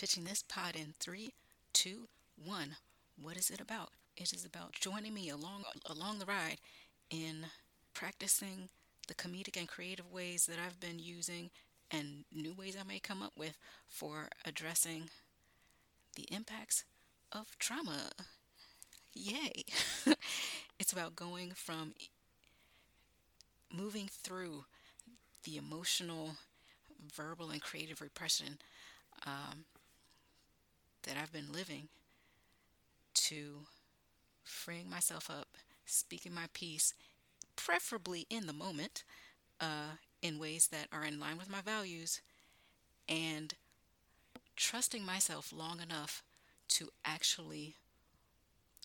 Pitching this pod in three, two, one. What is it about? It is about joining me along along the ride in practicing the comedic and creative ways that I've been using and new ways I may come up with for addressing the impacts of trauma. Yay! it's about going from moving through the emotional, verbal, and creative repression um, that I've been living to freeing myself up, speaking my piece, preferably in the moment, uh, in ways that are in line with my values, and trusting myself long enough to actually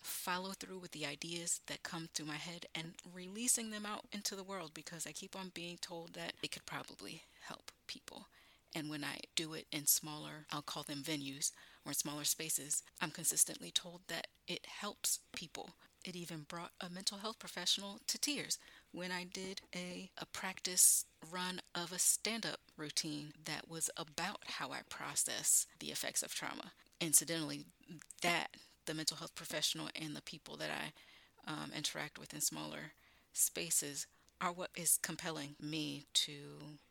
follow through with the ideas that come through my head and releasing them out into the world because I keep on being told that it could probably help people. And when I do it in smaller, I'll call them venues or in smaller spaces, I'm consistently told that it helps people. It even brought a mental health professional to tears when I did a, a practice run of a stand up routine that was about how I process the effects of trauma. Incidentally, that the mental health professional and the people that I um, interact with in smaller spaces are what is compelling me to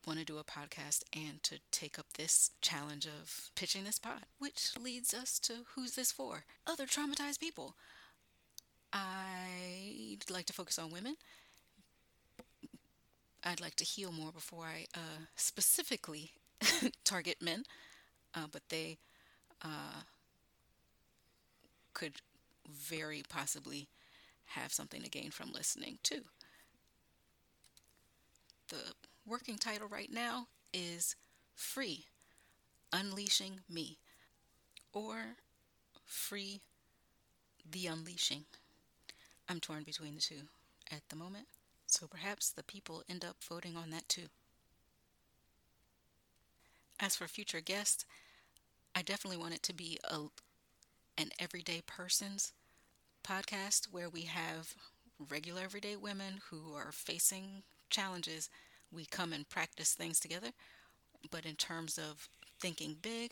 want to do a podcast and to take up this challenge of pitching this pod, which leads us to who's this for? Other traumatized people. I'd like to focus on women. I'd like to heal more before I uh, specifically target men, uh, but they uh, could very possibly have something to gain from listening too. The working title right now is Free Unleashing Me or Free the Unleashing. I'm torn between the two at the moment, so perhaps the people end up voting on that too. As for future guests, I definitely want it to be a an everyday person's podcast where we have regular everyday women who are facing challenges. We come and practice things together. But in terms of thinking big,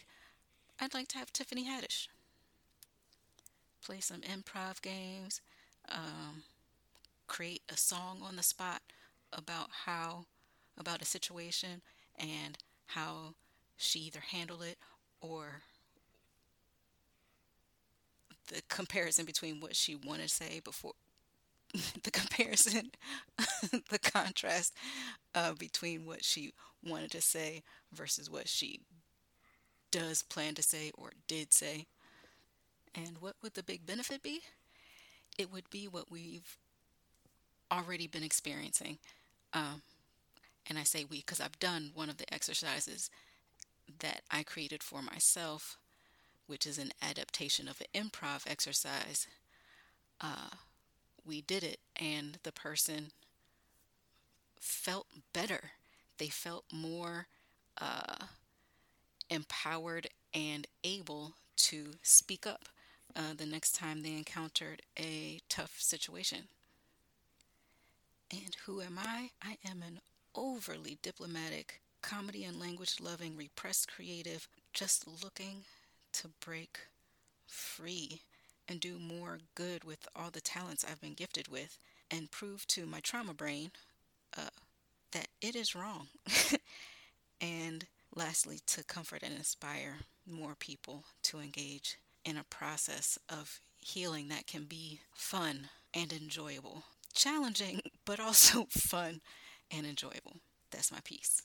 I'd like to have Tiffany Haddish play some improv games, um, create a song on the spot about how about a situation and how she either handled it or the comparison between what she wanted to say before the comparison the contrast uh, between what she wanted to say versus what she does plan to say or did say. And what would the big benefit be? It would be what we've already been experiencing. Um, and i say we because i've done one of the exercises that i created for myself which is an adaptation of an improv exercise, uh, we did it, and the person felt better. They felt more uh, empowered and able to speak up uh, the next time they encountered a tough situation. And who am I? I am an overly diplomatic, comedy and language loving, repressed creative, just looking to break free and do more good with all the talents I've been gifted with and prove to my trauma brain uh, that it is wrong. and lastly, to comfort and inspire more people to engage in a process of healing that can be fun and enjoyable. Challenging, but also fun and enjoyable. That's my piece.